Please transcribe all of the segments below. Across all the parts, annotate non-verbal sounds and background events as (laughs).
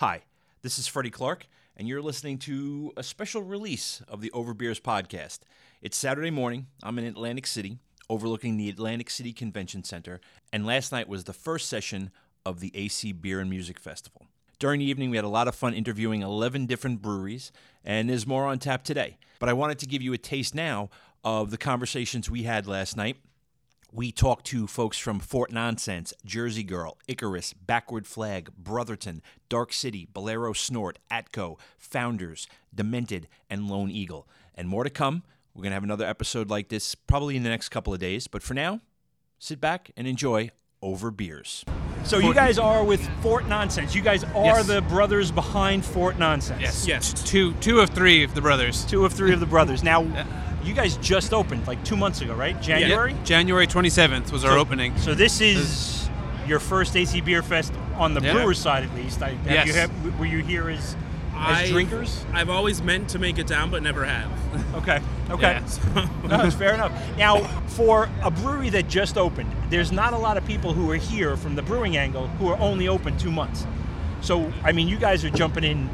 Hi, this is Freddie Clark, and you're listening to a special release of the Over Beers podcast. It's Saturday morning. I'm in Atlantic City, overlooking the Atlantic City Convention Center, and last night was the first session of the AC Beer and Music Festival. During the evening, we had a lot of fun interviewing 11 different breweries, and there's more on tap today. But I wanted to give you a taste now of the conversations we had last night we talked to folks from Fort Nonsense, Jersey Girl, Icarus, Backward Flag, Brotherton, Dark City, Bolero Snort, Atco, Founders, Demented, and Lone Eagle. And more to come. We're going to have another episode like this probably in the next couple of days. But for now, sit back and enjoy over beers. So you guys are with Fort Nonsense. You guys are Yes. the brothers behind Fort Nonsense. Yes. Yes. Two two of three of the brothers. Two of three of the brothers. Now, uh, you guys just opened like two months ago, right? January? Yep. January 27th was our So- opening. So this is your first AC Beer Fest on the Yeah. brewer's side, at least. I, have Yes. you have, were you here as as drinkers? I've always meant to make it down, but never have. (laughs) Okay. Okay. Yeah. no, that's fair enough. Now, for a brewery that just opened, there's not a lot of people who are here from the brewing angle who are only open two months. So, I mean, you guys are jumping in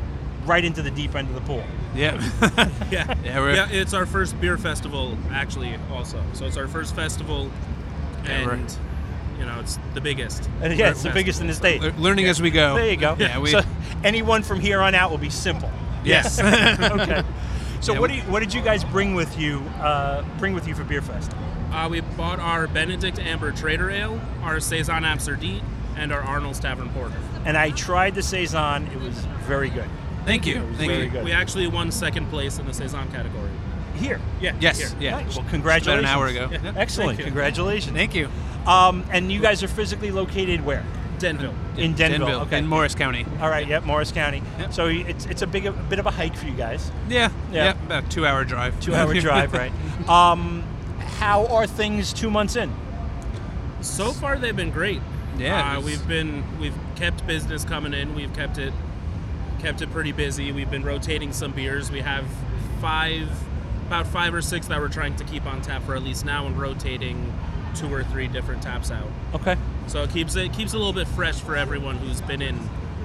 right into the deep end of the pool. Yeah. (laughs) yeah. Yeah, we're- yeah, it's our first beer festival, actually, also. So it's our first festival, Yeah, we're- and, you know, it's the biggest. And yeah, beer it's the biggest in the state. Le- Learning as we go. There you go. Yeah, we, so, anyone from here on out will be simple. yes. (laughs) okay. So Yeah, what do you, what did you guys bring with you? Uh, bring with you for Beer Fest? Uh, we bought our Benedict Amber Traitor Ale, our Saison Amsterdam, and our Arnold's Tavern Porter. And I tried the saison. It was very good. Thank you. Thank you. good. We actually won second place in the Saison category. Here. Yeah. Yes. here. Yeah. Nice. Well, About congratulations. an hour ago. Yeah. Excellent. Thank. Congratulations. Thank you. Um, and you guys are physically located where? Denville. In Denville. Okay. in Morris County. All right. Yep. Morris County. Yep. So it's it's a big a bit of a hike for you guys. Yeah. Yeah. Yeah. About two hour drive. Two hour (laughs) drive, right? Um, how are things two months in? So far, they've been great. Yeah, uh, we've been we've kept business coming in. We've kept it kept it pretty busy. We've been rotating some beers. We have five, about five or six that we're trying to keep on tap for at least now, and rotating two or three different taps out. Okay. So it keeps it keeps it a little bit fresh for everyone who's been in.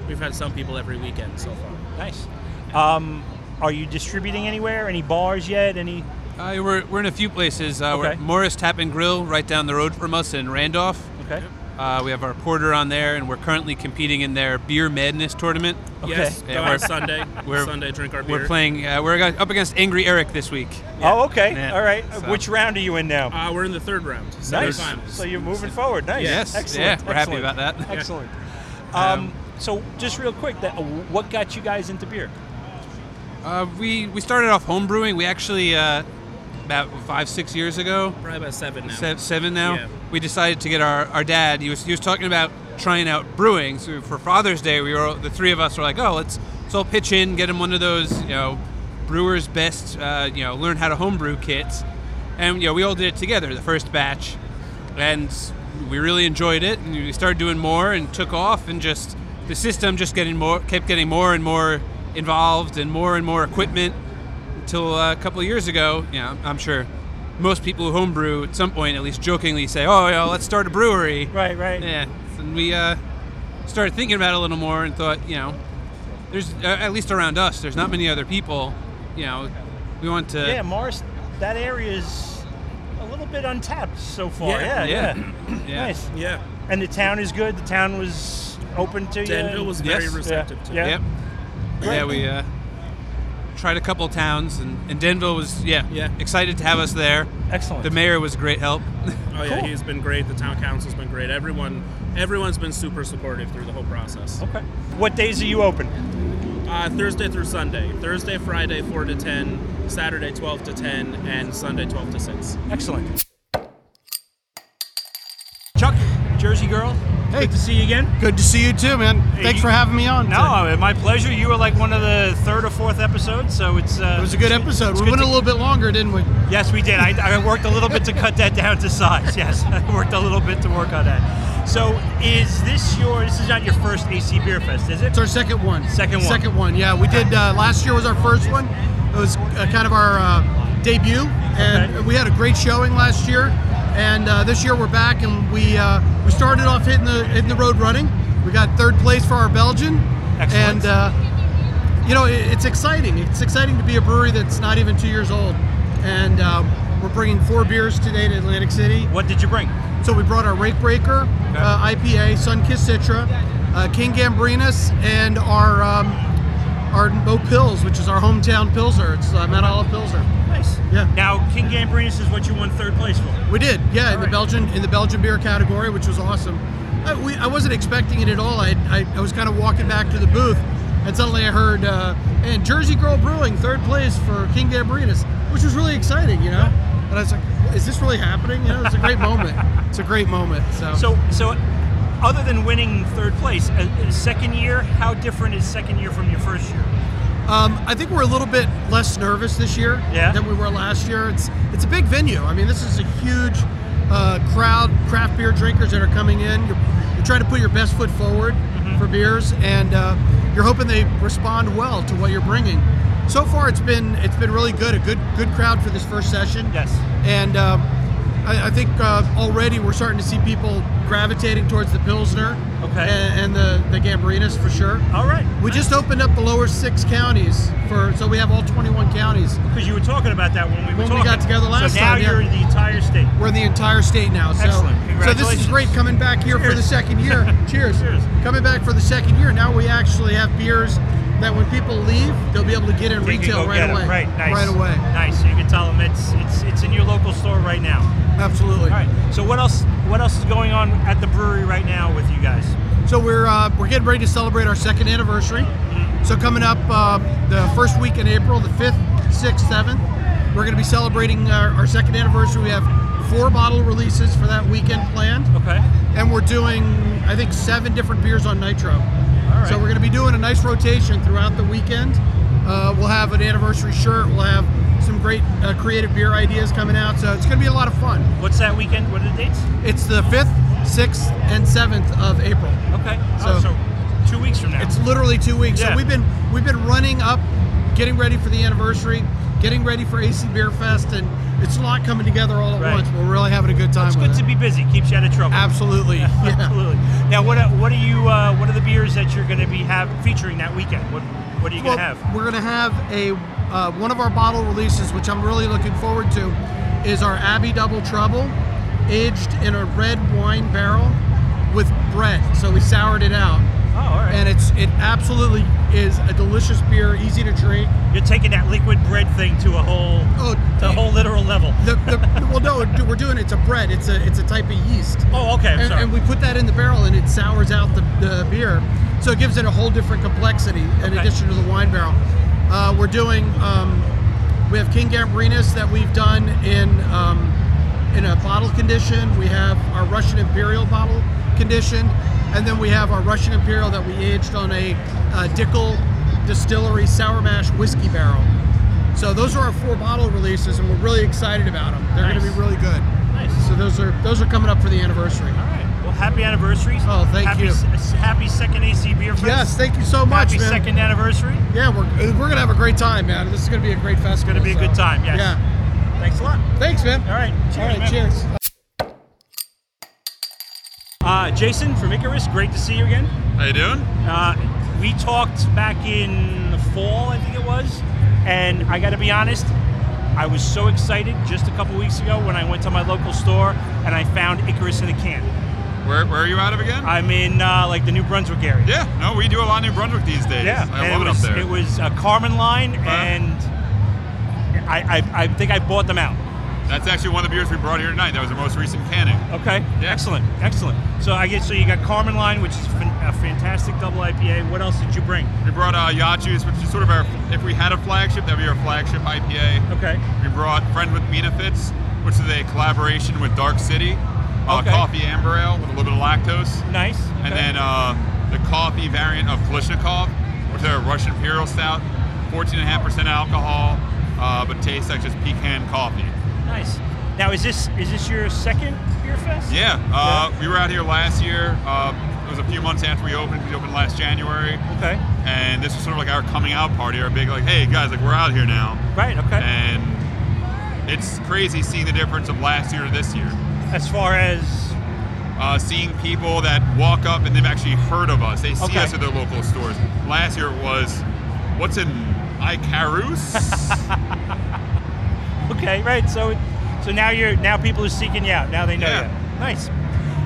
We've had some people every weekend so far. Nice. Um, are you distributing anywhere? Any bars yet? Any? Uh, we're, we're in a few places. Uh, we're Okay. Morris Tap and Grill right down the road from us in Randolph. Okay. Uh, we have our porter on there, and we're currently competing in their Beer Madness tournament. Okay. Yes, Yeah, go we're- Sunday. (laughs) we're- Sunday, drink our beer. We're playing. Uh, we're up against Angry Erik this week. Oh, okay. Yeah. All right. So- Which round are you in now? Uh, we're in the third round. nice. So you're moving forward. Nice. Yes. Excellent. Yeah, we're happy about that. (laughs) Excellent. Um, Um, so just real quick, that what got you guys into beer? Uh, we we started off home brewing. We actually uh, about five six years ago, Probably about seven now. se- seven now. Yeah. We decided to get our, our dad. He was he was talking about trying out brewing. So for Father's Day, we were the three of us were like, oh, let's let's all pitch in, get him one of those you know brewers best uh, you know learn how to homebrew kits, and you know we all did it together the first batch, and we really enjoyed it. And we started doing more and took off, and just the system just getting more kept getting more and more involved and more and more equipment until uh, a couple of years ago. You know, I'm sure most people who homebrew at some point at least jokingly say, "Oh, yeah, let's start a brewery." Right. Right. Yeah, and we uh, started thinking about it a little more and thought, you know, there's uh, at least around us, there's not many other people. You know, we want to. Yeah, Morris. That area is a little bit untapped so far. Yeah. Yeah. Yeah. Yeah. Yeah. Nice. Yeah. And the town is good. The town was open to you. Denville was very Yes. receptive to Yeah. it. Yep. Great. Yeah, we uh, tried a couple towns, and, and Denville was yeah, Yeah. excited to have us there. Excellent. The mayor was a great help. Oh yeah, Cool. he's been great. The town council's been great. Everyone, everyone's been super supportive through the whole process. Okay. What days are you open? Uh, Thursday through Sunday. Thursday, Friday, four to ten. Saturday, twelve to ten, and Sunday, twelve to six. Excellent. Chuck, Jersey girl. Hey. Good to see you again. Good to see you too, man. Thanks for having me on. No, my pleasure. You were like one of the third or fourth episodes, so it's. Uh, it was a good episode. We good went to- a little bit longer, didn't we? Yes, we did. I, I worked a little bit to cut that down to size. Yes, (laughs) I worked a little bit to work on that. So, is this your? This is not your first AC Beer Fest, is it? It's our second one. Second one. Second one. Yeah, we did. Uh, last year was our first one. It was uh, kind of our uh, debut, and Okay. we had a great showing last year. And uh, this year we're back, and we uh, we started off hitting the hitting the road running. We got third place for our Belgian, And Excellent. uh, you know, it, it's exciting. It's exciting to be a brewery that's not even two years old, and um, we're bringing four beers today to Atlantic City. What did you bring? So we brought our Rake Breaker uh, IPA, Sunkissed Citra, uh, King Gambrinus, and our um, our Mo Pills, which is our hometown Pilsner. It's uh, Mount Olive Pilsner. Nice. Yeah. Now, King Gambrinus is what you won third place for. We did, yeah, in the right. Belgian in the Belgian beer category, which was awesome. I, we, I wasn't expecting it at all. I, I, I was kind of walking back to the booth, and suddenly I heard, uh, and Jersey Girl Brewing third place for King Gambrinus, which was really exciting, you know. And I was like, is this really happening? You know, it's a great moment. (laughs) It's a great moment. So, So, so other than winning third place, a, a second year, how different is second year from your first year? Um, I think we're a little bit less nervous this year Yeah. than we were last year. It's it's a big venue. I mean, this is a huge uh, crowd, craft beer drinkers that are coming in. You're, you're trying to put your best foot forward Mm-hmm. for beers, and uh, you're hoping they respond well to what you're bringing. So far, it's been it's been really good. A good good crowd for this first session. Yes. And um, I, I think uh, already we're starting to see people gravitating towards the Pilsner. Okay. And, and the the Gambrinus for sure. All right. We just opened up the lower six counties for, so we have all 21 counties. because you were talking about that when we were When we got together last so now time, yeah. you're in the entire state. We're in the entire state now. So, Excellent. So this is great coming back here for the second year. (laughs) Cheers. Cheers. Coming back for the second year. Now we actually have beers that when people leave, they'll be able to get in can retail right away. Right. Nice. Right away. Nice. So you can tell them it's it's it's in your local store right now. Absolutely. All right. So what else? What else is going on at the brewery right now with you guys? So we're uh, we're getting ready to celebrate our second anniversary. So coming up uh, the first week in April, the fifth, sixth, seventh, we're going to be celebrating our, our second anniversary. We have four bottle releases for that weekend planned, Okay. and we're doing I think seven different beers on Nitro. Right. So we're going to be doing a nice rotation throughout the weekend. Uh, we'll have an anniversary shirt. We'll have some great uh, creative beer ideas coming out. So it's going to be a lot of fun. What's that weekend? What are the dates? It's the fifth, sixth, and seventh of April. Okay. oh, So- so two weeks from now. It's literally two weeks. Yeah. So we've been we've been running up, getting ready for the anniversary, getting ready for AC Beer Fest, and it's a lot coming together all at Right. once. We're really having a good time. it's good it. to be busy. Keeps you out of trouble. Absolutely. (laughs) Yeah. Absolutely. Now, what are, what are you? Uh, what are the beers that you're going to be have featuring that weekend? What What are you Well, going to have? we're gonna have a uh, one of our bottle releases, which I'm really looking forward to, is our Abbey Double Trouble, aged in a red wine barrel with bread. So we soured it out, Oh, all right. and it's it absolutely is a delicious beer, easy to drink. you're taking that liquid bread thing to a whole Oh, to a whole literal level. The, the, well, no, we're doing it's a bread. It's a it's a type of yeast. Oh, okay. I'm and, sorry. and we put that in the barrel and it sours out the, the beer so it gives it a whole different complexity in Okay. addition to the wine barrel uh, we're doing um, we have king gambrinus that we've done in um, in a bottle condition we have our russian imperial bottle condition and then we have our russian imperial that we aged on a uh, dickel distillery sour mash whiskey barrel so those are our four bottle releases and we're really excited about them they're going to be really good nice. so those are those are coming up for the anniversary All right. Well, happy anniversary. Oh, thank happy, you. happy second AC Beer Fest. Yes, thank you so much, Happy man. second anniversary. Yeah, we're, we're gonna have a great time, man. This is gonna be a great festival. It's gonna be a so- good time, yes. Yeah. Thanks a lot. Thanks, man. All right. Cheers, All right. man. Cheers. Uh, Jason from Icarus, great to see you again. How you doing? Uh, we talked back in the fall, I think it was, and I got to be honest, I was so excited just a couple weeks ago when I went to my local store and I found Icarus in a can. Where, where are you out of again? I'm in uh, like the New Brunswick area. yeah, no, we do a lot in New Brunswick these days. Yeah, I love it it, was up there. it was a Karman line, and I, I I think I bought them out. That's actually one of the beers we brought here tonight. That was the most recent canning. Okay, Yeah. excellent, excellent. So I guess so you got Karman line, which is a fantastic double IPA. What else did you bring? We brought uh, Yacht Juice, which is sort of our, if we had a flagship, that'd be our flagship IPA. Okay, We brought Friend with Benefits, which is a collaboration with Dark City, uh, Okay. coffee amber ale with a little bit of lactose. nice. And then uh, the coffee variant of Kalashnikov, which is a Russian Imperial Stout, 14.5% alcohol, uh, but tastes like just pecan coffee. Nice. Now, is this is this your second beer fest? Yeah, uh, we were out here last year. Uh, it was a few months after we opened. We opened last January, Okay. and this was sort of like our coming out party, our big like, hey guys, like we're out here now, Right. Okay. and it's crazy seeing the difference of last year to this year. as far as uh, seeing people that walk up and they've actually heard of us. They see Okay. us at their local stores. Last year it was, what's in Icarus? (laughs) (laughs) Okay, right. So, so now you're now people are seeking you out. Now they know Yeah. you. Nice.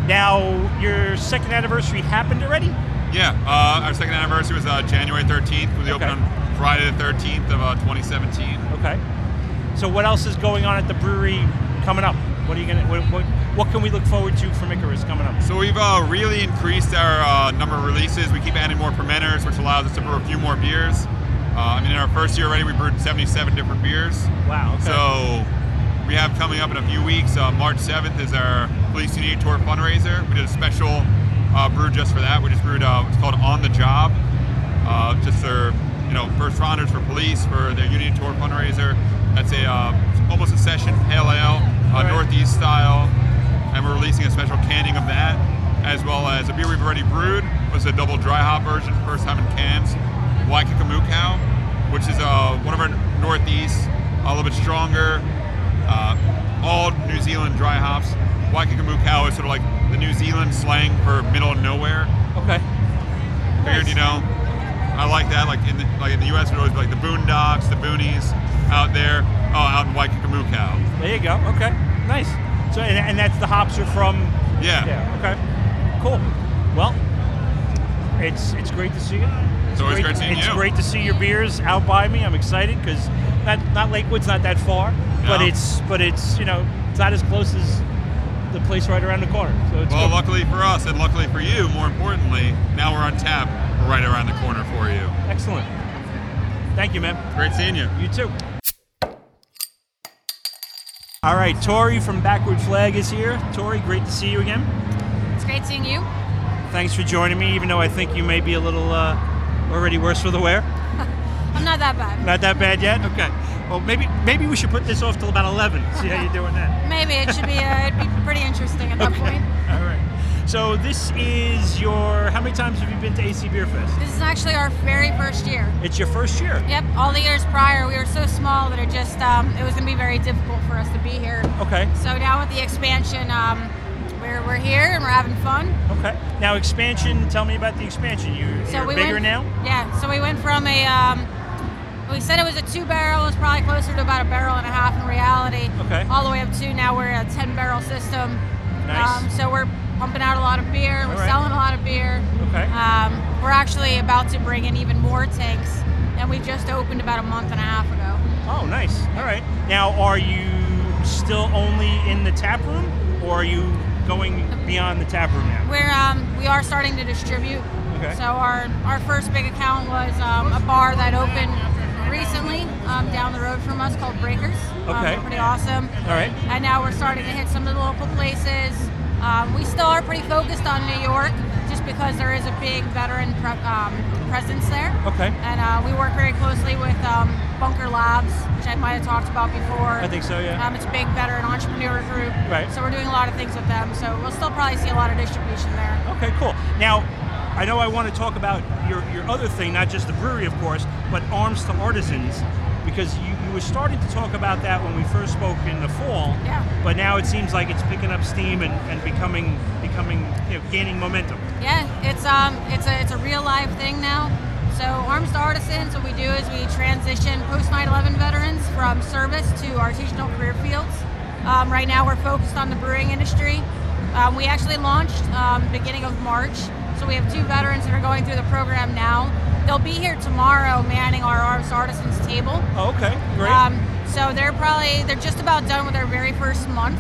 Now your second anniversary happened already. yeah, uh, our second anniversary was uh, January 13th. We opened on Friday the 13th of uh, 2017. Okay. So what else is going on at the brewery coming up? What are you gonna? What, what, what can we look forward to from Icarus coming up? So we've uh, really increased our uh, number of releases. We keep adding more fermenters, which allows us to brew a few more beers. Uh, I mean, in our first year already, we brewed 77 different beers. Wow. Okay. So we have coming up in a few weeks. Uh, March 7th is our Police Unity Tour fundraiser. We did a special uh, brew just for that. We just brewed. Uh, it's called On the Job. Uh, just for you know first responders for police for their Unity Tour fundraiser. That's a uh, almost a session pale ale, uh, Alright. Northeast style, and we're releasing a special canning of that, as well as a beer we've already brewed was a double dry hop version, first time in cans, Waikikamukau, which is uh, one of our Northeast, a little bit stronger, uh, all New Zealand dry hops. Waikikamukau is sort of like the New Zealand slang for middle of nowhere. okay. Figured, you know, I like that. Like in the, like in the U.S., it would always be like the Boondocks, the Boonies, out there. Oh, out in Waikikamukau. There you go. Okay. Nice. So and, and that's the hops are from. Yeah. Yeah. Okay. Cool. Well, it's it's great to see you. It's always great seeing It's you. great to see your beers out by me. I'm excited because not not Lakewood's not that far, but it's but it's you know it's not as close as the place right around the corner. So it's Well, good. luckily for us, and luckily for you, more importantly, now we're on tap right around the corner for you. excellent. Thank you, man. Great seeing you. You too. All right, Tori from Backward Flag is here. Tori, great to see you again. It's great seeing you. Thanks for joining me, even though I think you may be a little uh, already worse for the wear. (laughs) I'm not that bad. Not that bad yet. Okay. Well, maybe maybe we should put this off till about eleven. See how you're doing that. (laughs) Maybe it should be. Uh, it'd be pretty interesting at that point. All right. So this is your. How many times have you been to AC Beer Fest? This is actually our very first year. It's your first year. Yep. All the years prior, we were so small that it just um, it was gonna be very difficult for us to be here. Okay. So now with the expansion, um, we're we're here and we're having fun. Okay. Now expansion. Tell me about the expansion. You, So you're we bigger went, now. Yeah. So we went from a. Um, we said it was a two barrel. It's probably closer to about a barrel and a half in reality. Okay. All the way up to now we're at a ten barrel system. Nice. Um, so we're pumping out a lot of beer. We're right. selling a lot of beer. Okay. Um, we're actually about to bring in even more tanks, and we just opened about a month and a half ago. Oh, nice. All right. Now, are you still only in the tap room, or are you going beyond the tap room now? We're um, we are starting to distribute. Okay. So our our first big account was um, a bar that opened recently um, down the road from us called Breakers. Um, Okay. pretty awesome. All right. And now we're starting to hit some of the local places. Um, we still are pretty focused on New York, just because there is a big veteran pre- um, presence there. Okay. And uh, we work very closely with um, Bunker Labs, which I might have talked about before. I think so. Yeah. Um, it's a big veteran entrepreneur group. Right. So we're doing a lot of things with them. So we'll still probably see a lot of distribution there. Okay, cool. Now, I know I want to talk about your, your other thing, not just the brewery, of course, but Arms to Artisans, because you, you were starting to talk about that when we first spoke in the fall. Yeah. But now it seems like it's picking up steam and, and becoming becoming you know, gaining momentum. Yeah, it's um, it's a it's a real live thing now. So Arms to Artisans, what we do is we transition post 9/11 veterans from service to artisanal career fields. Um, right now, we're focused on the brewing industry. Um, we actually launched um, beginning of March, so we have two veterans that are going through the program now. They'll be here tomorrow, manning our Arms to Artisans table. Oh, okay, great. Um, so they're probably they're just about done with their very first month.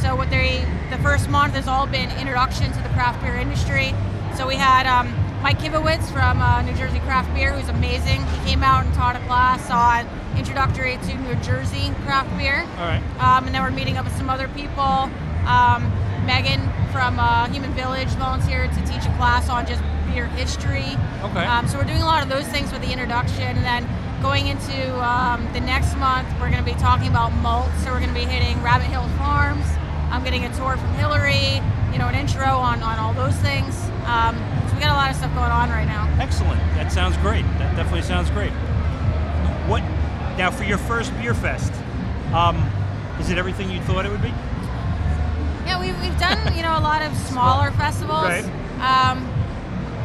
So what they the first month has all been introduction to the craft beer industry. So we had um, Mike Kivowitz from uh, New Jersey Craft Beer, who's amazing. He came out and taught a class on introductory to New Jersey craft beer. All right. Um, and then we're meeting up with some other people. Um, Megan from uh, Human Village volunteered to teach a class on just beer history. Okay. Um, so we're doing a lot of those things with the introduction, and then going into um, the next month, we're going to be talking about malt. So we're going to be hitting Rabbit Hill Farms. I'm getting a tour from Hillary. You know, an intro on on all those things. We got a lot of stuff going on right now. Excellent. That sounds great. That definitely sounds great. What now for your first beer fest? Um, is it everything you thought it would be? Yeah, we've, we've done you know a lot of smaller festivals. Right. Um,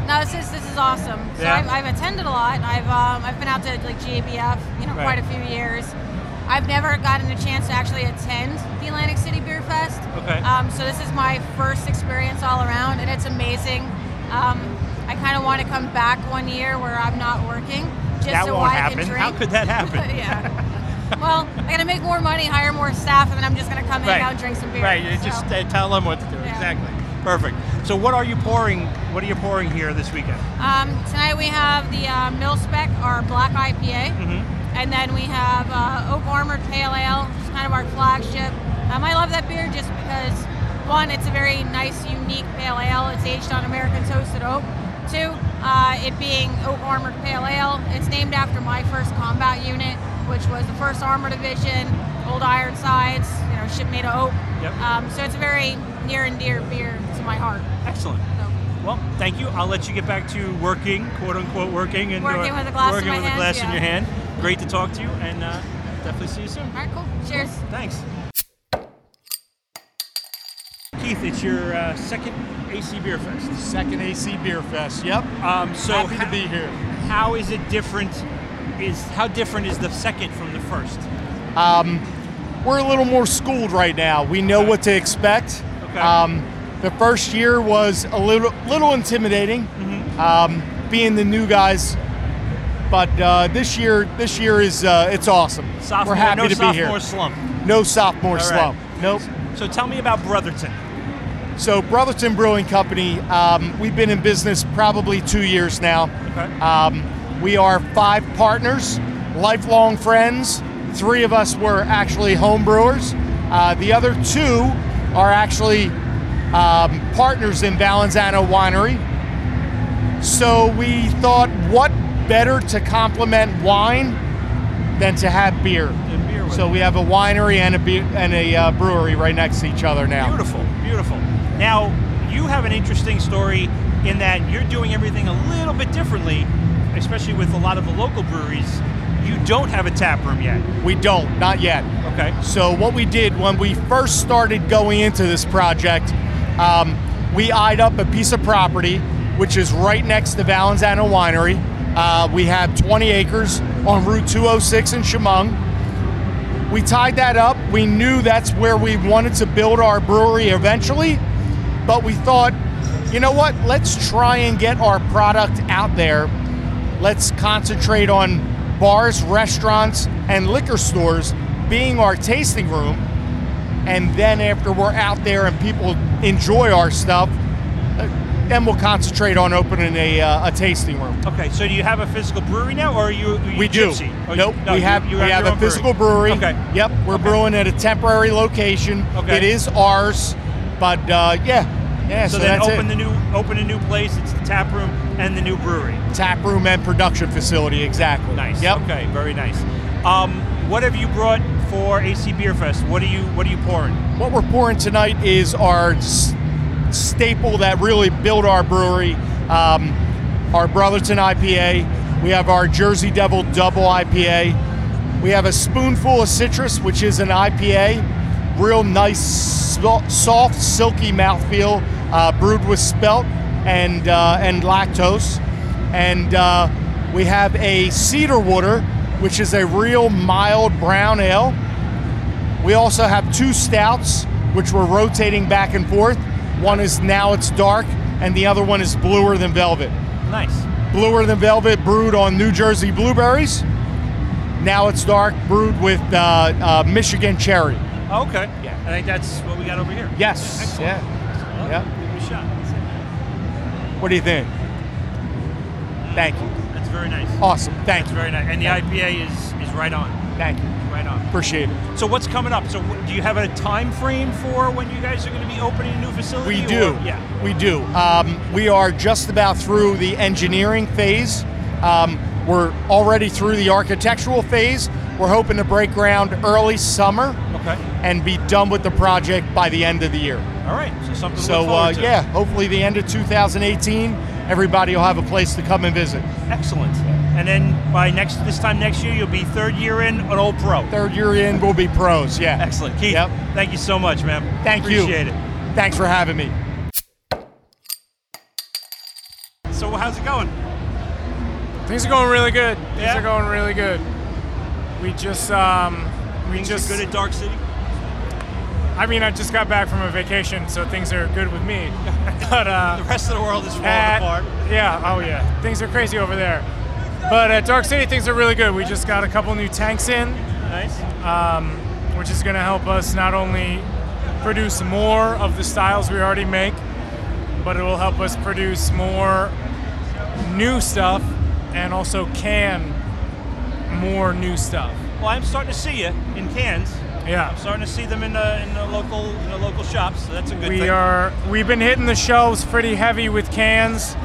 no, this is this is awesome. So Yeah. I've, I've attended a lot. I've um, I've been out to like GABF, you know, Right. quite a few years. I've never gotten a chance to actually attend the Atlantic City Beer Fest. Okay. Um, so this is my first experience all around, and it's amazing. Um, I kind of want to come back one year where I'm not working, just That so won't I happen. can drink. How could that happen? (laughs) yeah. (laughs) Well, I gotta make more money, hire more staff, and then I'm just gonna come hang out and drink some beer. Right. You So- just uh, tell them what to do. Yeah. Exactly. Perfect. So what are you pouring? What are you pouring here this weekend? Um, tonight we have the uh, Mill Spec, our black IPA, Mm-hmm. and then we have uh, Oak Armored Pale Ale, which is kind of our flagship. Um, I love that beer just because one, very nice, unique pale ale. It's aged on American toasted oak. Two, uh, it being Oak Armored Pale Ale, it's named after my first combat unit, which was the First Armor Division, Old Ironsides, you know, ship made of oak. Yep. Um, so it's a very near and dear beer to my heart. Excellent. So. Well, thank you. I'll let you get back to working, quote unquote, working and Working uh, with a glass in working my with a hand, glass in yeah. your hand. Great to talk to you, and uh, definitely see you soon. All right, cool. Cheers. Thanks. Keith, it's your uh, second AC Beer Fest. Second AC Beer Fest. Yep. Um, so Happy how, to be here. How is it different? Is how different is the second from the first? Um, we're a little more schooled right now. We know Okay. what to expect. Okay. Um, the first year was a little little intimidating, Mm-hmm. um, being the new guys. But uh, this year, this year is uh, it's awesome. Sophomore, we're happy no to be here. No sophomore slump. No sophomore right. slump. Nope. So tell me about Brotherton. So Brotherton Brewing Company, um, we've been in business probably two years now. Okay. Um, we are five partners, lifelong friends. Three of us were actually home brewers. Uh, the other two are actually um, partners in Valenzano Winery. So we thought, what better to complement wine than to have beer? Beer So we have a winery and a be- and a uh, brewery right next to each other now. Beautiful, beautiful. Now, you have an interesting story in that you're doing everything a little bit differently, especially with a lot of the local breweries. You don't have a tap room yet. We don't, not yet. Okay. So what we did when we first started going into this project, um, we eyed up a piece of property which is right next to Valenzano Winery. Uh, we have 20 acres on Route 206 in Shamong. We tied that up. We knew that's where we wanted to build our brewery eventually, but we thought, you know what? Let's try and get our product out there. Let's concentrate on bars, restaurants, and liquor stores being our tasting room. And then after we're out there and people enjoy our stuff, then we'll concentrate on opening a, uh, a tasting room. Okay. So do you have a physical brewery now, or are you? Are you We do. gypsy? You- nope. no, we have you we have your a physical brewery. Okay. Yep. We're Okay. brewing at a temporary location. Okay. It is ours, but uh, yeah, yeah. So, So, then open it. the new open a new place. It's the tap room and the new brewery. tap room and production facility. Exactly. Nice. Yep. Okay. Very nice. Um, what have you brought for AC Beer Fest? What are you What are you pouring? What we're pouring tonight is our s- staple that really built our brewery, um, our Brotherton IPA. We have our Jersey Devil Double IPA. We have a spoonful of citrus, which is an IPA. Real nice, soft, silky mouthfeel, uh, brewed with spelt and uh, and lactose. And uh, we have a cedar water, which is a real mild brown ale. We also have two stouts, which we're rotating back and forth. One is now it's dark, and the other one is bluer than velvet. Nice. Bluer than velvet, brewed on New Jersey blueberries. Now it's dark, brewed with uh, uh, Michigan cherry. Okay. Yeah. I think that's what we got over here. Yes. Excellent. Yeah. Well, Yeah. Give it a shot. What do you think? Thank you. That's very nice. Awesome. Thank That's you. very nice. And the IPA is is right on. Thank you. Right on. Appreciate it. So what's coming up? So do you have a time frame for when you guys are going to be opening a new facility? We or- do. Yeah. We do. Um, we are just about through the engineering phase. Um, we're already through the architectural phase. We're hoping to break ground early summer Okay. and be done with the project by the end of the year. All right. So something to So, look uh, to. yeah, hopefully the end of 2018, everybody will have a place to come and visit. Excellent. And then by next this time next year, you'll be third year in an old pro. Third year in, we'll be pros. Yeah. Excellent. Keith, Yep. thank you so much, man. Thank you. Appreciate it. Thanks for having me. So how's it going? Things are going really good. Things Yeah? are going really good. We just, um, we just. good at Dark City. I mean, I just got back from a vacation, so things are good with me. (laughs) But uh, The rest of the world is falling at- apart. yeah, oh yeah, things are crazy over there. But at Dark City, things are really good. We just got a couple new tanks in, Nice. um, which is going to help us not only produce more of the styles we already make, but it will help us produce more new stuff and also can more new stuff. Well, I'm starting to see you in cans. Yeah. I'm starting to see them in the in the local in the local shops. So that's a good we thing. are we've been hitting the shelves pretty heavy with cans.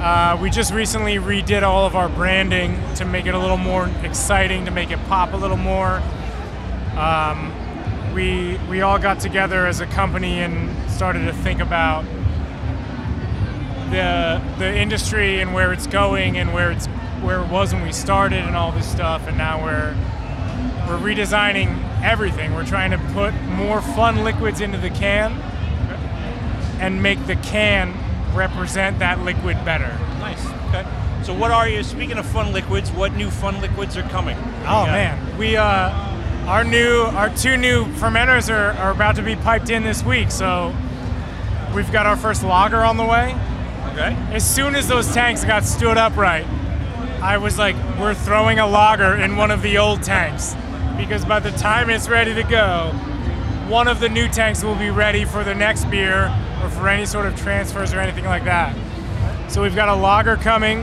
Uh, we just recently redid all of our branding to make it a little more exciting, to make it pop a little more. Um, we we all got together as a company and started to think about the the industry and where it's going and where it's where it was when we started and all this stuff, and now we're we're redesigning everything. We're trying to put more fun liquids into the can and make the can represent that liquid better. Nice. Okay. So what are you? Speaking of fun liquids, what new fun liquids are coming? Oh man, we uh, our new our two new fermenters are, are about to be piped in this week. So we've got our first lager on the way. Okay. As soon as those tanks got stood upright, I was like, we're throwing a lager in one of the old tanks because by the time it's ready to go, one of the new tanks will be ready for the next beer or for any sort of transfers or anything like that. So we've got a lager coming.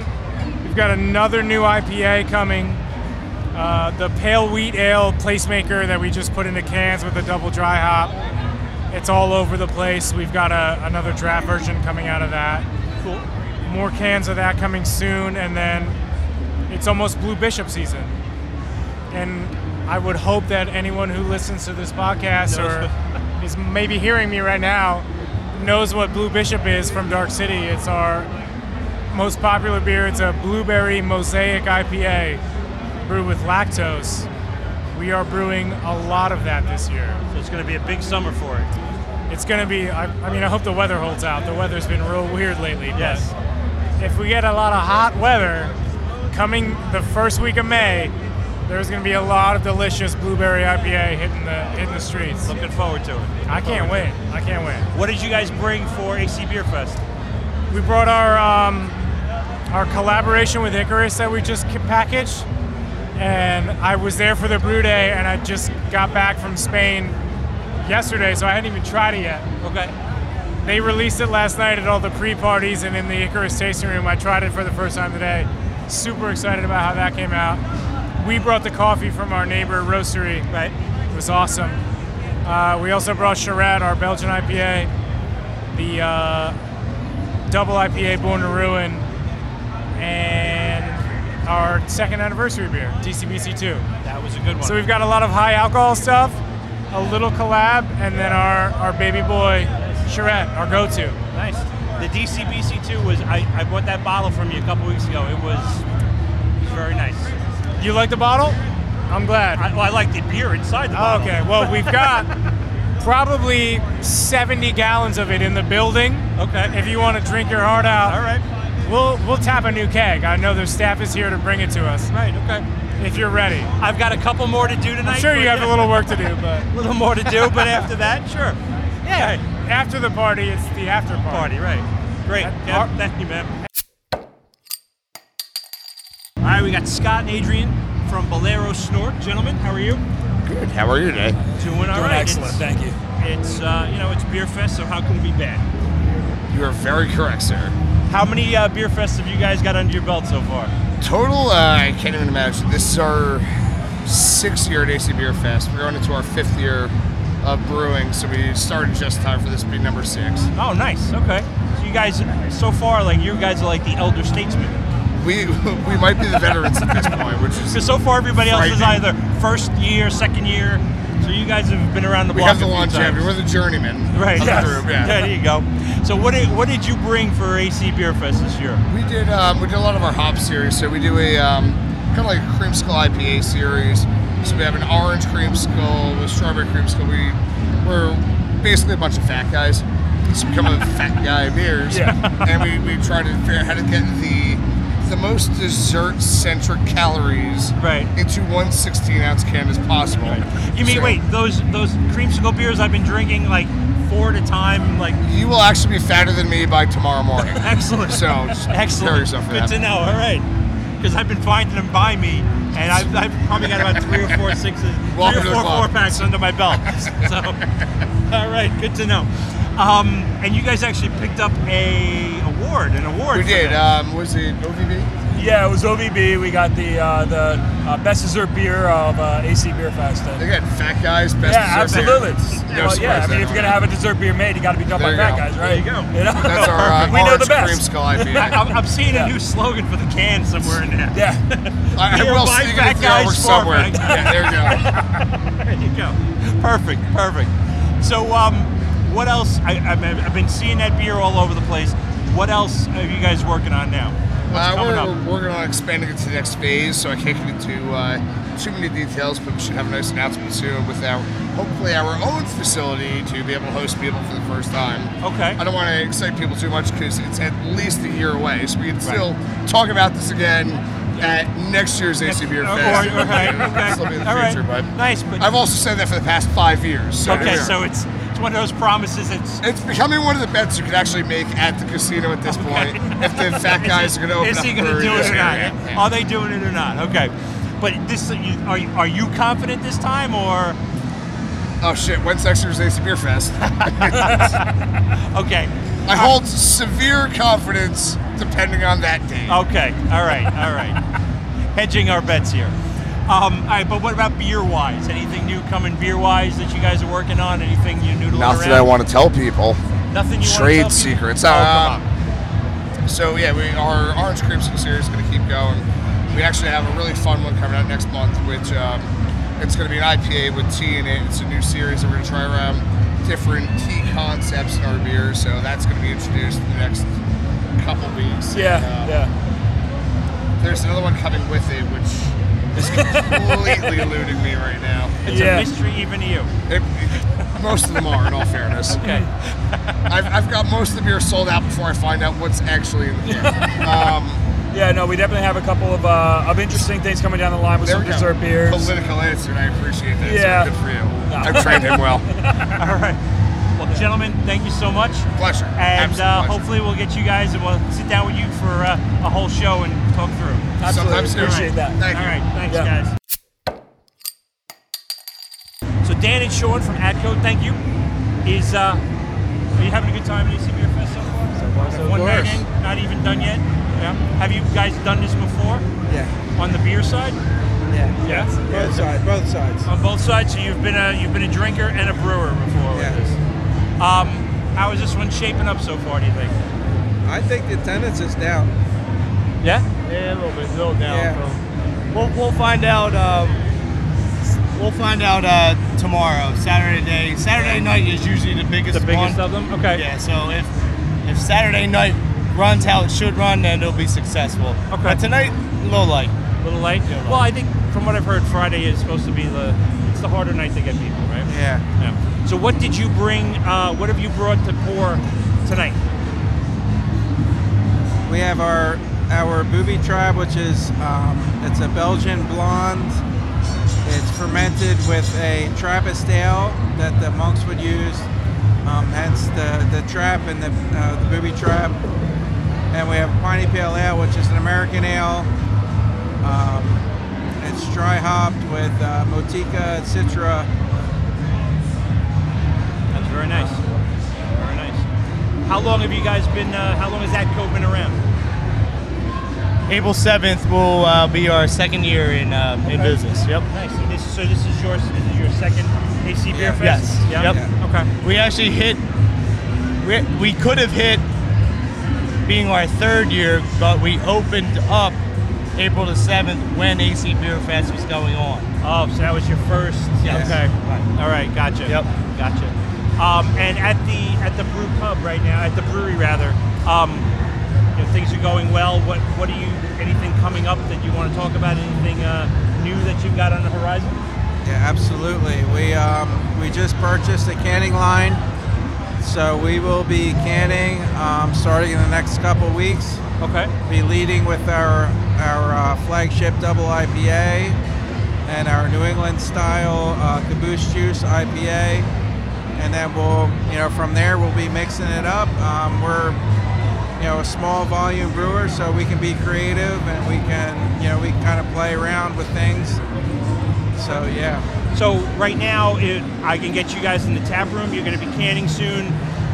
We've got another new IPA coming. Uh, the pale wheat ale placemaker that we just put into cans with a double dry hop. It's all over the place. We've got a, another draft version coming out of that. Cool. More cans of that coming soon, and then it's almost Blue Bishop season. And I would hope that anyone who listens to this podcast or (laughs) is maybe hearing me right now knows what Blue Bishop is from Dark City. It's our most popular beer. It's a blueberry mosaic IPA brewed with lactose. We are brewing a lot of that this year. So it's going to be a big summer for it. It's going to be, I, I mean, I hope the weather holds out. The weather's been real weird lately. but Yes. If we get a lot of hot weather coming the first week of May, there's going to be a lot of delicious blueberry IPA hitting the hitting the streets. Looking forward to it. I can't wait. I can't wait. What did you guys bring for AC Beer Fest? We brought our um, our collaboration with Icarus that we just packaged, and I was there for the brew day, and I just got back from Spain yesterday, so I hadn't even tried it yet. Okay. They released it last night at all the pre-parties and in the Icarus tasting room. I tried it for the first time today. Super excited about how that came out. We brought the coffee from our neighbor roastery. Right. It was awesome. Uh, we also brought Charette, our Belgian IPA, the uh, double IPA Born to Ruin, and our second anniversary beer, DCBC2. That was a good one. So we've got a lot of high alcohol stuff, a little collab, and then our, our baby boy Charette, our go-to. nice. The DCBC2 was I, I bought that bottle from you a couple weeks ago. It was, it was very nice. You like the bottle? I'm glad. I, well, I like the beer inside the bottle. okay, well we've got (laughs) probably 70 gallons of it in the building. Okay. If you want to drink your heart out, All right. we'll we'll tap a new keg. I know the staff is here to bring it to us. Right. Okay. If you're ready. I've got a couple more to do tonight. I'm sure you have a little work to do, (laughs) but A little more to do, but after that, sure. (laughs) yeah, after the party, it's the after party. Party, right. Great. That- our- thank you, man. All right, we got Scott and Adrian from Bolero Snort. Gentlemen, how are you? Good. How are you today? Doing all Doing right. excellent, It's- thank you. It's, uh, you know, it's Beer Fest, so how can it be bad? You are very correct, sir. How many uh, Beer Fests have you guys got under your belt so far? Total, uh, I can't even imagine. This is our sixth year at AC Beer Fest. We're going into our fifth year of brewing, so we started just in time for this to be number six. Oh, nice. Okay. So you guys, so far, like, you guys are like the elder statesmen. We (laughs) we might be the veterans at this point, which is Because so far, everybody else is either first year, second year. So you guys have been around the we block have the a longevity. We're the journeyman Right. yes. Yeah. There you go. So what did what did you bring for AC Beer Fest this year? We did um, we did a lot of our hop series. So we do a um, kind of like a creamsicle IPA series. So we have an orange creamsicle with strawberry creamsicle. We we're basically a bunch of fat guys. It's become a fat guy beers, (laughs) Yeah. and we, we try to figure out how to get the the most dessert centric calories Right. into one 16 ounce can as possible. You mean So wait those those creamsicle beers I've been drinking like four at a time like You will actually be fatter than me by tomorrow morning. (laughs) excellent. So Excellent. Good that. to know. All right. Because I've been finding them by me, and I've, I've probably got about three or four sixes, Welcome three or four four packs under my belt. (laughs) So, all right, good to know. Um, and you guys actually picked up a award, an award. We did. Um, was it OVB? Yeah, it was OVB. We got the uh, the uh, best dessert beer of uh, AC Beer Fest. And Again, fat guys, best yeah, dessert absolutely. beer. No well, yeah, I mean, if you're gonna have a dessert beer made, you got to be done by fat go. guys, right? There you go. (laughs) You know? That's our uh, (laughs) we know the best. creamsicle IPA. I, I'm, I'm seeing Yeah. a new slogan for the can somewhere in there. Yeah. (laughs) I, I will see fat it guys somewhere. Yeah, there you go. There you go. Perfect, perfect. So, um, what else? I, I've, I've been seeing that beer all over the place. What else are you guys working on now? Uh, we're up? working on expanding it to the next phase, so I can't get into uh, too many details, but we should have a nice announcement soon with our hopefully our own facility to be able to host people for the first time. Okay. I don't want to excite people too much because it's at least a year away, so we can still talk about this again at next year's AC Beer Oh, Fest. okay, (laughs) okay. Still be in the All right. future, but Nice, but I've also said that for the past five years. So okay, so it's one of those promises. It's It's becoming one of the bets you could actually make at the casino at this point. If the fat (laughs) guys are going to open is up he a going to do it or not? Yeah, yeah. Are they doing it or not? Okay, but this are you- are you confident this time or Oh shit! When's AC Beer Fest? (laughs) okay? I hold severe confidence depending on that day. Okay, all right, all right. Hedging our bets here. Um, all right, but what about beer wise? Anything new coming beer wise that you guys are working on? Anything you noodling Nothing around? I want to tell people. Nothing you want to Trade tell people? secrets. Oh, Um, on. So yeah, we our orange creamsicle series is going to keep going. We actually have a really fun one coming out next month, which um, it's going to be an IPA with tea in it. It's a new series that we're going to try around different tea concepts in our beers. So that's going to be introduced in the next couple weeks. Yeah, And, uh, yeah. There's another one coming with it, which is completely eluding me right now. It's Yeah. a mystery even to you. It, most of them are, in all fairness. (laughs) Okay. I've, I've got most of the beer sold out before I find out what's actually in the can. (laughs) Um, Yeah, no, we definitely have a couple of uh, of interesting things coming down the line with there some we go. dessert beers. Political answer, and I appreciate that. Yeah. So good for you. I've trained him well. (laughs) All right. Well, gentlemen, thank you so much. Pleasure. And uh, pleasure. hopefully we'll get you guys and we'll sit down with you for uh, a whole show and talk through. Absolutely, Sometimes soon. appreciate that. Thank All you. right, thanks, Yeah. guys. So Dan and Sean from Atco, thank you. Is uh, are you having a good time at AC Beer Fest so far? So far, so One good. night in, not even done yet. Yeah. Have you guys done this before Yeah, on the beer side? yeah. Yeah. Both sides, both sides. On both sides. So you've been a you've been a drinker and a brewer before Yeah. With this. Um, how is this one shaping up so far? Do you think? I think the attendance is down. Yeah. Yeah, a little bit, a little down. Yeah. We'll, we'll find out. Um, we'll find out uh, tomorrow, Saturday day. Saturday night is usually the biggest. The biggest one. of them. Okay. Yeah. So if if Saturday night runs how it should run, then it'll be successful. Okay. But tonight, a little light. A little late. Yeah, Well, I think from what I've heard, Friday is supposed to be the it's the harder night to get people, right? Yeah. Yeah. So what did you bring? Uh, what have you brought to pour tonight? We have our our booby tribe, which is um, it's a Belgian blonde. It's fermented with a Trappist ale that the monks would use, um, hence the, the trap and the, uh, the booby trap. And we have Piney Pale Ale, which is an American ale. Um, it's dry hopped with uh, Motueka, Citra. Very nice. Very nice. How long have you guys been? Uh, how long has that Atco been around? April seventh will uh, be our second year in uh, in business. Yep. Nice. And this, so this is yours. This is your second AC Beer Fest. Yes. Yeah? Yep. Okay. We actually hit. We, we could have hit being our third year, but we opened up April the seventh when AC Beer Fest was going on. Oh, so that was your first. Yes. Okay. Right. All right. Gotcha. Yep. Gotcha. Um, and at the at the brew pub right now, at the brewery rather, um, you know, things are going well. What what do you anything coming up that you want to talk about? Anything uh, new that you've got on the horizon? Yeah, absolutely. We um, we just purchased a canning line So we will be canning um, starting in the next couple weeks. Okay. Be leading with our our uh, flagship double IPA and our New England style uh, Caboose Juice IPA, and then we'll you know from there we'll be mixing it up. Um, we're you know a small volume brewer, so we can be creative and we can you know we can kind of play around with things. So yeah. So right now, it, I can get you guys in the tap room. You're going to be canning soon.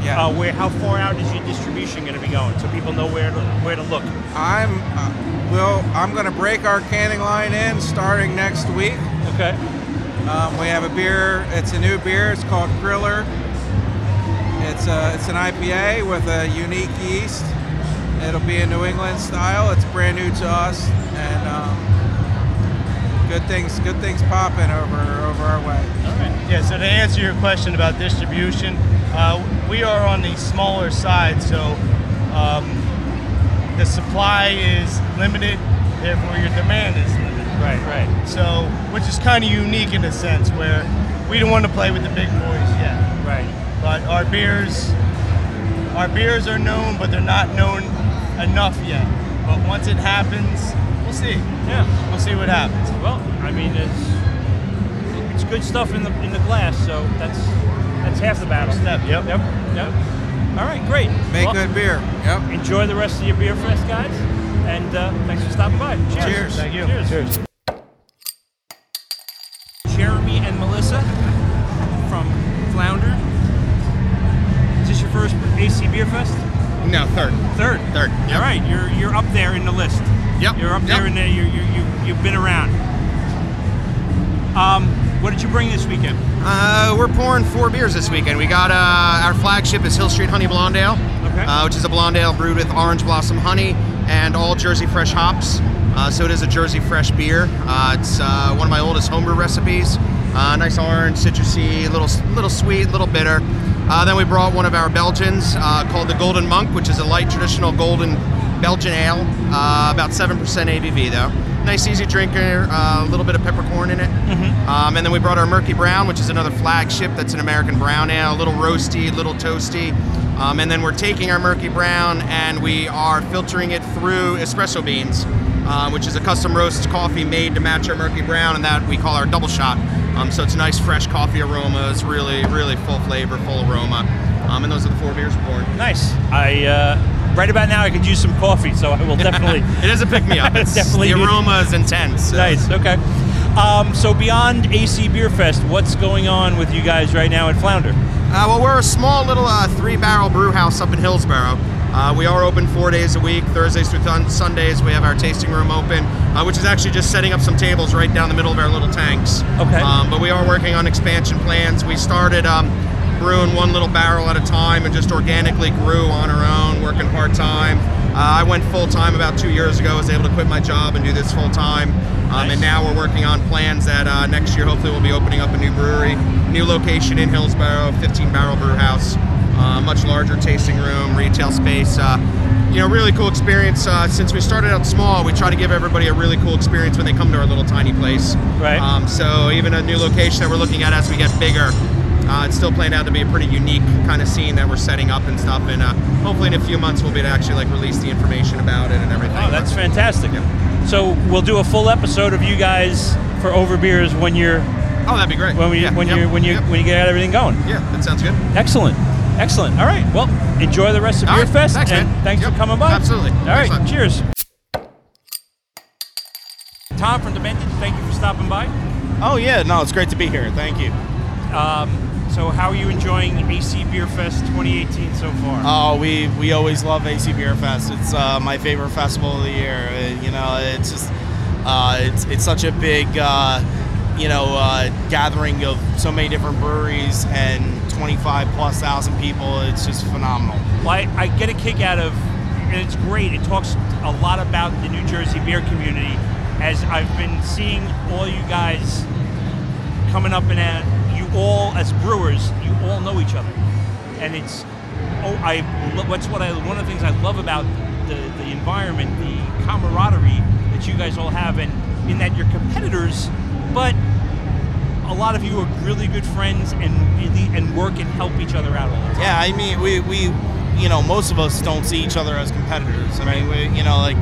Yeah. Uh, where? How far out is your distribution going to be going, so people know where to where to look? I'm uh, well. I'm going to break our canning line in starting next week. Okay. Um, we have a beer. It's a new beer. It's called Kriller. It's a, it's an IPA with a unique yeast. It'll be a New England style. It's brand new to us, and um, good things good things popping over over our way. Yeah, so to answer your question about distribution, uh, we are on the smaller side, so um, the supply is limited, therefore your demand is limited. Right, right. So, which is kind of unique in a sense where we don't want to play with the big boys yet. Right. But our beers, our beers are known, but they're not known enough yet. But once it happens, we'll see. Yeah. We'll see what happens. Well, I mean, it's it's good stuff in the in the glass, so that's that's half the battle. Step. Yep. Yep. Yep. All right, great. Make Well, good beer. Yep. Enjoy the rest of your beer fest, guys, and uh, thanks for stopping by. Cheers. Cheers. Thank you. Cheers. Cheers. And Melissa from Flounder. Is this your first AC Beer Fest? No, third. Third. Third. Yep. All right, you're you're up there in the list. Yep. You're up there Yep. in there. You're, you're, you you've been around. Um, what did you bring this weekend? Uh, we're pouring four beers this weekend. We got uh, our flagship is Hill Street Honey Blonde Ale, Okay. uh, which is a blonde ale brewed with orange blossom honey and all Jersey fresh hops. Uh, so it is a Jersey fresh beer. Uh, it's uh, one of my oldest homebrew recipes. Uh, nice orange, citrusy, little little sweet, little bitter. Uh, then we brought one of our Belgians uh, called the Golden Monk, which is a light traditional golden Belgian ale, uh, about seven percent ABV though. Nice, easy drinker. uh, A little bit of peppercorn in it. Um, and then we brought our Murky Brown, which is another flagship. That's an American brown ale, a little roasty, a little toasty. Um, and then we're taking our Murky Brown and we are filtering it through espresso beans, uh, which is a custom roast coffee made to match our Murky Brown, and that we call our double shot. Um, so it's nice fresh coffee aroma. It's really, really full flavor, full aroma. Um, and those are the four beers we're pouring. Nice. I uh, right about now I could use some coffee, so I will (laughs) definitely. it is a pick me up. (laughs) It's definitely the aroma is intense. so- Nice. Okay. Um, so beyond AC Beer Fest, what's going on with you guys right now at Flounder? Uh, well, we're a small little uh, three-barrel brew house up in Hillsborough. Uh, we are open four days a week, Thursdays through thun- Sundays. We have our tasting room open, uh, which is actually just setting up some tables right down the middle of our little tanks. Okay. Um, but we are working on expansion plans. We started um, brewing one little barrel at a time and just organically grew on our own, working part time. Uh, I went full time about two years ago. Was able to quit my job and do this full time. Um, And now we're working on plans that uh, next year hopefully we'll be opening up a new brewery, new location in Hillsborough, 15 barrel brew house, uh, much larger tasting room, retail space. Uh, you know, really cool experience. Uh, since we started out small, we try to give everybody a really cool experience when they come to our little tiny place. Right. Um, so even a new location that we're looking at as we get bigger, uh, it's still playing out to be a pretty unique kind of scene that we're setting up and stuff. And uh, hopefully in a few months we'll be able to actually like release the information about it and everything. Oh, that's fantastic. So we'll do a full episode of you guys for Over Beers when you're Oh, that'd be great. when we Yeah, when yep, you when you when you get everything going. Yeah, that sounds good. Excellent. Excellent. All right. Well, enjoy the rest of All Beer right, Fest thanks, and man. thanks Yep, for coming by. absolutely. All right. Thanks, man. Cheers. Tom from Demented, thank you for stopping by. Oh yeah, no, it's great to be here. Thank you. Um, so, how are you enjoying AC Beer Fest 2018 so far? Oh, we we always love AC Beer Fest. It's uh, my favorite festival of the year. Uh, you know, it's just uh, it's it's such a big uh, you know uh, gathering of so many different breweries and 25 plus thousand people. It's just phenomenal. Well, I, I get a kick out of, and it's great. It talks a lot about the New Jersey beer community, as I've been seeing all you guys coming up and at you all as brewers. You all know each other, and it's oh, I what's what I one of the things I love about the the environment, the camaraderie that you guys all have, and in that you're competitors, but a lot of you are really good friends and really and work and help each other out all the time. Yeah, I mean, we, we, you know, most of us don't see each other as competitors. I mean, we, you know, like,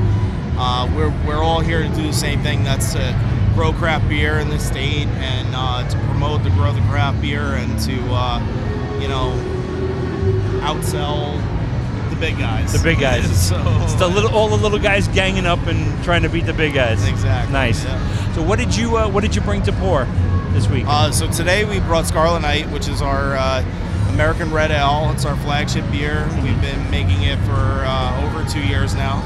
uh, we're, we're all here to do the same thing. That's to grow craft beer in the state and uh, to promote the growth of craft beer and to, uh, you know, outsell the big guys. The big guys. (laughs) so, it's the little, all the little guys ganging up and trying to beat the big guys. Exactly. Nice. So what did you uh, what did you bring to pour this week? Uh, so today we brought Scarlet Night, which is our uh, American Red Ale. It's our flagship beer. We've been making it for uh, over two years now.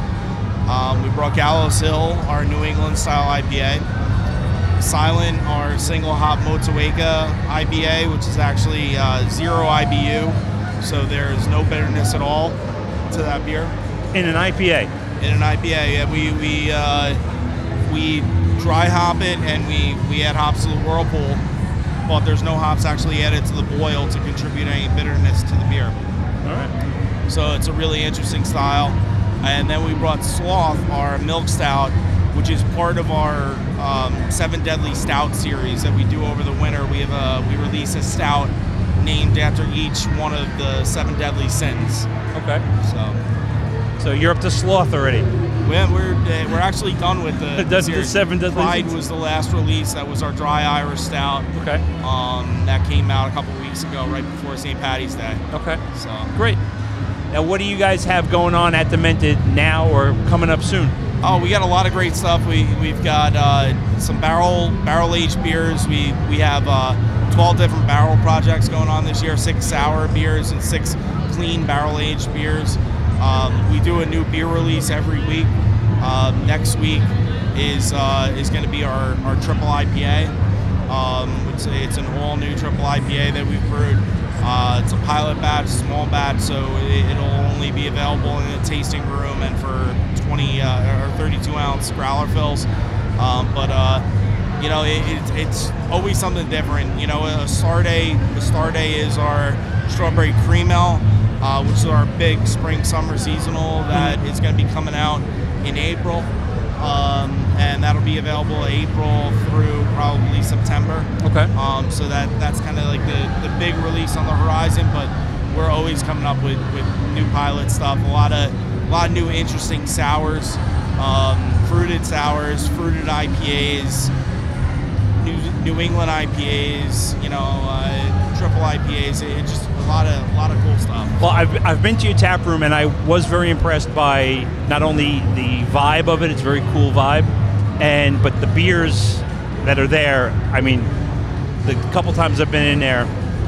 Um, we brought Gallows Hill, our New England style IPA. Silent, our single hop Motueka IPA, which is actually uh, zero IBU, so there's no bitterness at all to that beer. In an IPA. In an IPA, yeah. We we uh, we dry hop it and we we add hops to the whirlpool, but there's no hops actually added to the boil to contribute any bitterness to the beer. All right. So it's a really interesting style. And then we brought Sloth, our milk stout, which is part of our um, Seven Deadly Stout series that we do over the winter. We have a we release a stout named after each one of the seven deadly sins. Okay. So, so you're up to sloth already. We're we're, uh, we're actually done with the, (laughs) That's the seven deadly Pride was the last release. That was our dry Irish stout. Okay. Um, that came out a couple weeks ago, right before St. Patty's Day. Okay. So Great. Now, what do you guys have going on at Demented now or coming up soon? Oh, we got a lot of great stuff. We we've got uh, some barrel barrel aged beers. We we have uh, 12 different barrel projects going on this year. Six sour beers and six clean barrel aged beers. Um, we do a new beer release every week. Um, next week is uh, is going to be our, our triple IPA. Um, it's, a- it's an all new triple IPA that we've brewed. Uh, it's a pilot batch, small batch, so it, it'll only be available in a tasting room and for 20 uh, or 32 ounce growler fills. Um, but uh, you know, it, it, it's always something different. You know, a Star Day, the Star Day is our strawberry cream ale, uh, which is our big spring summer seasonal that is going to be coming out in April. Um, and that'll be available April through probably September. Okay. Um, so that that's kind of like the, the big release on the horizon, but we're always coming up with, with new pilot stuff. A lot of a lot of new interesting sours, um, fruited sours, fruited IPAs, New, New England IPAs, you know, uh, triple IPAs. It, it just a lot of a lot of cool stuff. Well, I've, I've been to your tap room and I was very impressed by not only the vibe of it, it's a very cool vibe, and but the beers that are there. I mean, the couple times I've been in there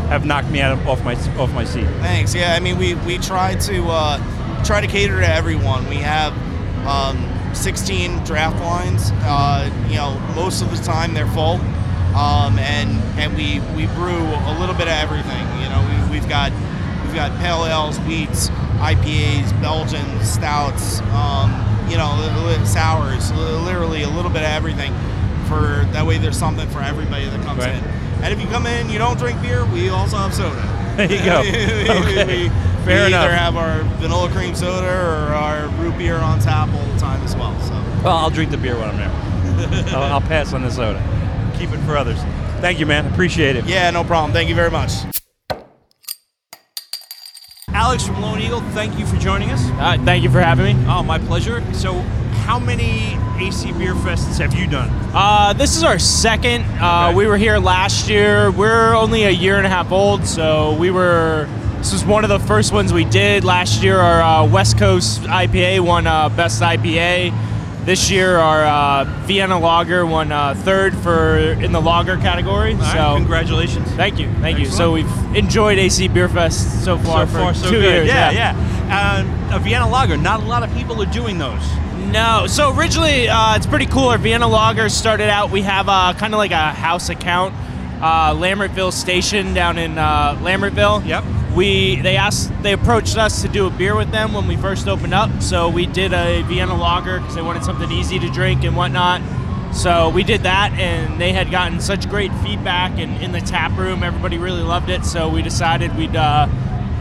have knocked me out of, off my off my seat. Thanks. Yeah, I mean, we, we try to uh, try to cater to everyone. We have um, 16 draft lines. Uh, you know, most of the time they're full, um, and and we, we brew a little bit of everything. You know, we, we've got we've got pale ales, wheats, IPAs, Belgians, stouts. Um, you know, sours. li- Literally a little bit of everything. For that way, there's something for everybody that comes Right. in. And if you come in, and you don't drink beer, we also have soda. There you go. (laughs) we, Okay. we- Fair we enough. either have our vanilla cream soda or our root beer on tap all the time as well. So Well, I'll drink the beer when I'm there. (laughs) I'll, I'll pass on the soda. Keep it for others. Thank you, man. Appreciate it. yeah, no problem. Thank you very much. Alex from Lone Eagle, thank you for joining us. Uh, thank you for having me. Oh, my pleasure. So, how many AC Beer Fests have you done? Uh, this is our second. Uh, Okay. We were here last year. We're only a year and a half old, so we were. This was one of the first ones we did last year. Our uh, West Coast IPA won uh, best IPA. This year, our uh, Vienna Lager won uh, third for in the lager category. Right, so congratulations. Thank you, thank you. So we've enjoyed AC Beer Fest so far so for far, so two good. years. Yeah, yeah. Uh, a Vienna Lager. Not a lot of people are doing those. No. So originally, uh, it's pretty cool. Our Vienna Lager started out. We have uh, kind of like a house account, uh, Lambertville Station down in uh, Lambertville. Yep. We they asked they approached us to do a beer with them when we first opened up. So we did a Vienna Lager because they wanted something easy to drink and whatnot. So we did that, and they had gotten such great feedback, and in the tap room, everybody really loved it. So we decided we'd uh,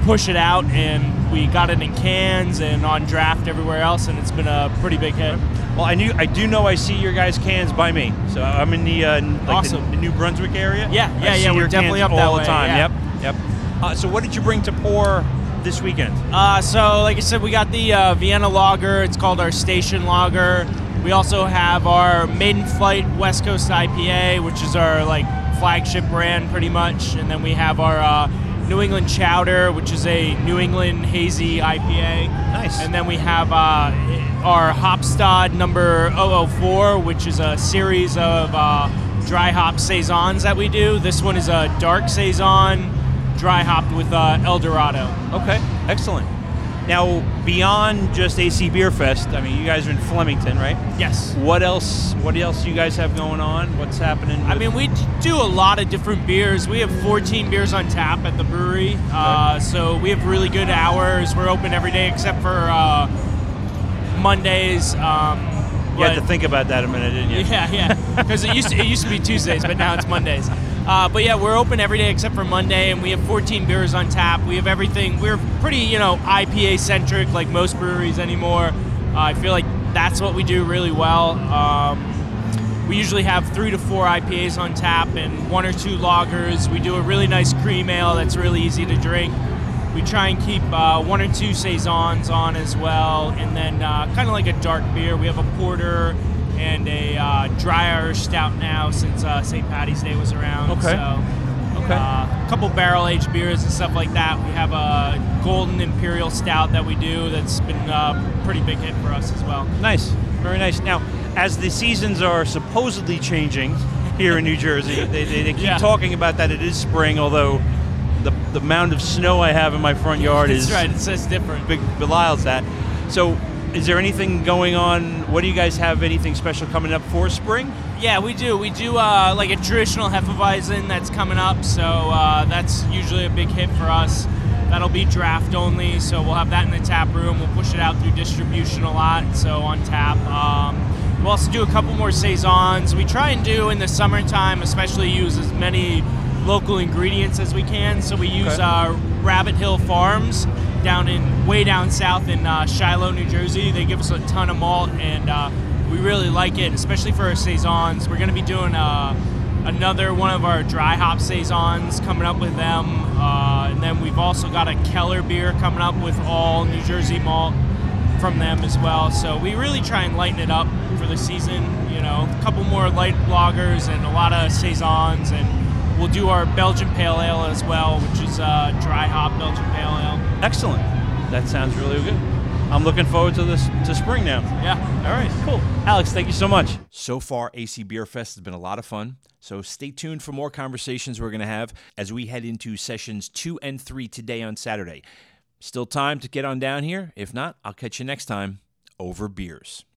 push it out, and we got it in cans and on draft everywhere else, and it's been a pretty big hit. Well, I knew I do know I see your guys' cans by me. So I'm in the uh, like Awesome. the, New Brunswick area. Yeah, I yeah, see yeah, we're definitely up that all way, the time. yeah. Yep, yep. Uh, so what did you bring to pour this weekend? Uh, so, like I said, we got the uh, Vienna Lager. It's called our Station Lager. We also have our Maiden Flight West Coast IPA, which is our like flagship brand, pretty much. And then we have our uh, New England Chowder, which is a New England hazy IPA. Nice. And then we have uh, our Hopstad number 004, which is a series of uh, dry hop saisons that we do. This one is a dark saison, dry hopped with uh, El Dorado. Okay, excellent. Now, beyond just AC Beer Fest, I mean, you guys are in Flemington, right? Yes. What else? What else do you guys have going on? What's happening? I mean, we do a lot of different beers. We have 14 beers on tap at the brewery, uh, so we have really good hours. We're open every day except for uh, Mondays. Um, you had to think about that a minute, didn't you? (laughs) Yeah, yeah. Because it used to, it used to be Tuesdays, but now it's Mondays. Uh, but yeah, we're open every day except for Monday, and we have 14 beers on tap. We have everything. We're pretty, you know, IPA centric, like most breweries anymore. Uh, I feel like that's what we do really well. Um, we usually have three to four IPAs on tap and one or two lagers. We do a really nice cream ale that's really easy to drink. We try and keep uh, one or two saisons on as well, and then uh, kind of like a dark beer. We have a porter and a uh, dry Irish stout now since uh, St. Patty's Day was around. Okay. So, Okay. uh, a couple barrel aged beers and stuff like that. We have a golden imperial stout that we do that's been a pretty big hit for us as well. Nice, very nice. Now, as the seasons are supposedly changing here in New Jersey, (laughs) they, they, they keep Yeah. talking about that it is spring, although the, the amount of snow I have in my front yard That's is right. It says different. big belies that. So, is there anything going on? What do you guys have? Anything special coming up for spring? Yeah, we do. We do uh, like a traditional Hefeweizen that's coming up, so uh, that's usually a big hit for us. That'll be draft only, so we'll have that in the tap room. We'll push it out through distribution a lot, so on tap. Um, we'll also do a couple more saisons. We try and do in the summertime, especially use as many local ingredients as we can. So we use Okay. uh, Rabbit Hill Farms down in way down south in uh, Shiloh, New Jersey. They give us a ton of malt, and uh, we really like it, especially for our saisons. We're going to be doing uh, another one of our dry hop saisons coming up with them, uh, and then we've also got a Keller beer coming up with all New Jersey malt from them as well. So we really try and lighten it up for the season. You know, a couple more light lagers and a lot of saisons, and we'll do our Belgian Pale Ale as well, which is uh, dry hop Belgian Pale Ale. Excellent. That sounds really good. I'm looking forward to this to spring now. Yeah. All right. Cool. Alex, thank you so much. So far, AC Beer Fest has been a lot of fun. So stay tuned for more conversations we're going to have as we head into sessions two and three today on Saturday. Still time to get on down here. If not, I'll catch you next time over beers.